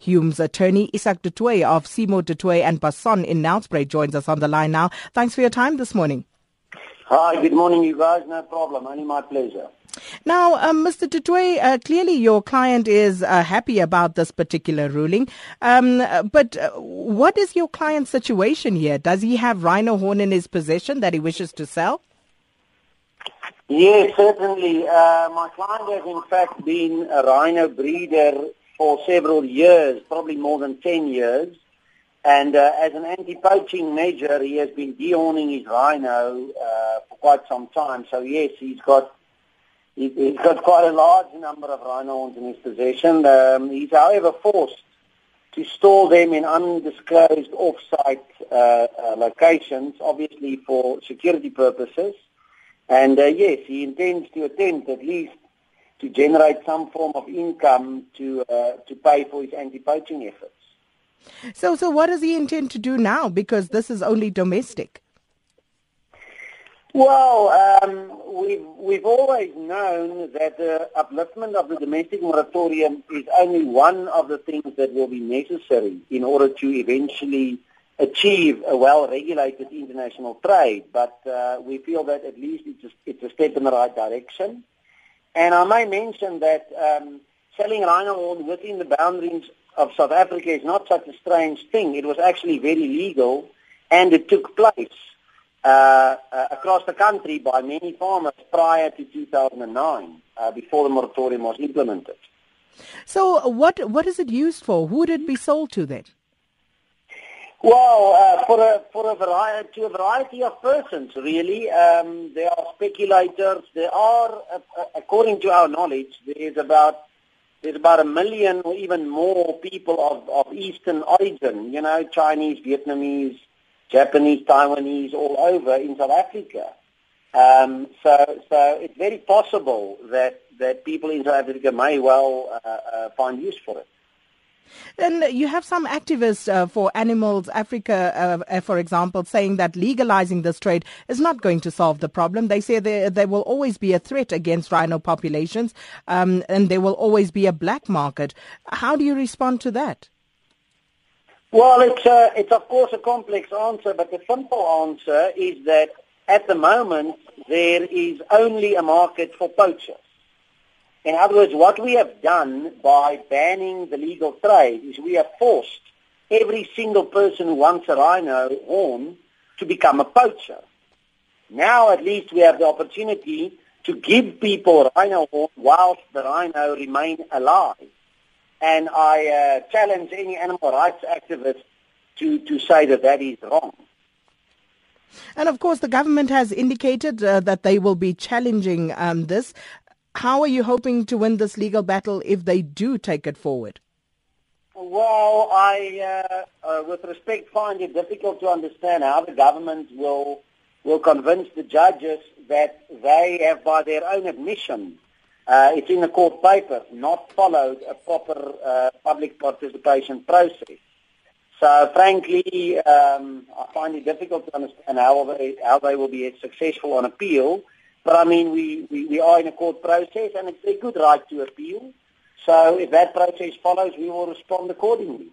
Hume's attorney Isaac du Toit of Simo du Toit and Basson in Nelspruit joins us on the line now. Thanks for your time this morning. Hi, good morning, you guys. No problem. Only my pleasure. Now, um, Mr. Toit, uh, clearly your client is uh, happy about this particular ruling. Um, but uh, what is your client's situation here? Does he have rhino horn in his possession that he wishes to sell? Yes, certainly. Uh, my client has in fact been a rhino breeder for several years, probably more than 10 years. And uh, as an anti-poaching measure, he has been dehorning his rhino uh, for quite some time. So yes, he's got he's got quite a large number of rhino horns in his possession. Um, he's, however, forced to store them in undisclosed off-site uh, uh, locations, obviously for security purposes. And uh, yes, he intends to attempt at least to generate some form of income to uh, to pay for his anti-poaching efforts. So, so what does he intend to do now? Because this is only domestic. Well, um, we've we've always known that the upliftment of the domestic moratorium is only one of the things that will be necessary in order to eventually achieve a well-regulated international trade. But uh, we feel that at least it's a, it's a step in the right direction. And I may mention that um, selling rhino horn within the boundaries of South Africa is not such a strange thing. It was actually very legal, and it took place uh, uh, across the country by many farmers prior to 2009, uh, before the moratorium was implemented. So, what what is it used for? Who would it be sold to then? Well, uh, for a for a variety to a variety of persons, really. Um, there are speculators. There are, uh, uh, according to our knowledge, there is about there's about a million or even more people of, of Eastern origin. You know, Chinese, Vietnamese, Japanese, Taiwanese, all over in South Africa. Um, so, so it's very possible that that people in South Africa may well uh, uh, find use for it. And you have some activists uh, for Animals Africa, uh, uh, for example, saying that legalizing this trade is not going to solve the problem. They say there, there will always be a threat against rhino populations um, and there will always be a black market. How do you respond to that? Well, it's, uh, it's of course a complex answer, but the simple answer is that at the moment there is only a market for poachers. In other words, what we have done by banning the legal trade is we have forced every single person who wants a rhino horn to become a poacher. Now at least we have the opportunity to give people rhino horn whilst the rhino remain alive. And I uh, challenge any animal rights activist to, to say that that is wrong. And of course, the government has indicated uh, that they will be challenging um, this. How are you hoping to win this legal battle if they do take it forward? Well, I, uh, uh, with respect, find it difficult to understand how the government will will convince the judges that they have, by their own admission, uh, it's in the court papers, not followed a proper uh, public participation process. So, frankly, um, I find it difficult to understand how they, how they will be successful on appeal but I mean, we, we, we are in a court process and it's a good right to appeal. So if that process follows, we will respond accordingly.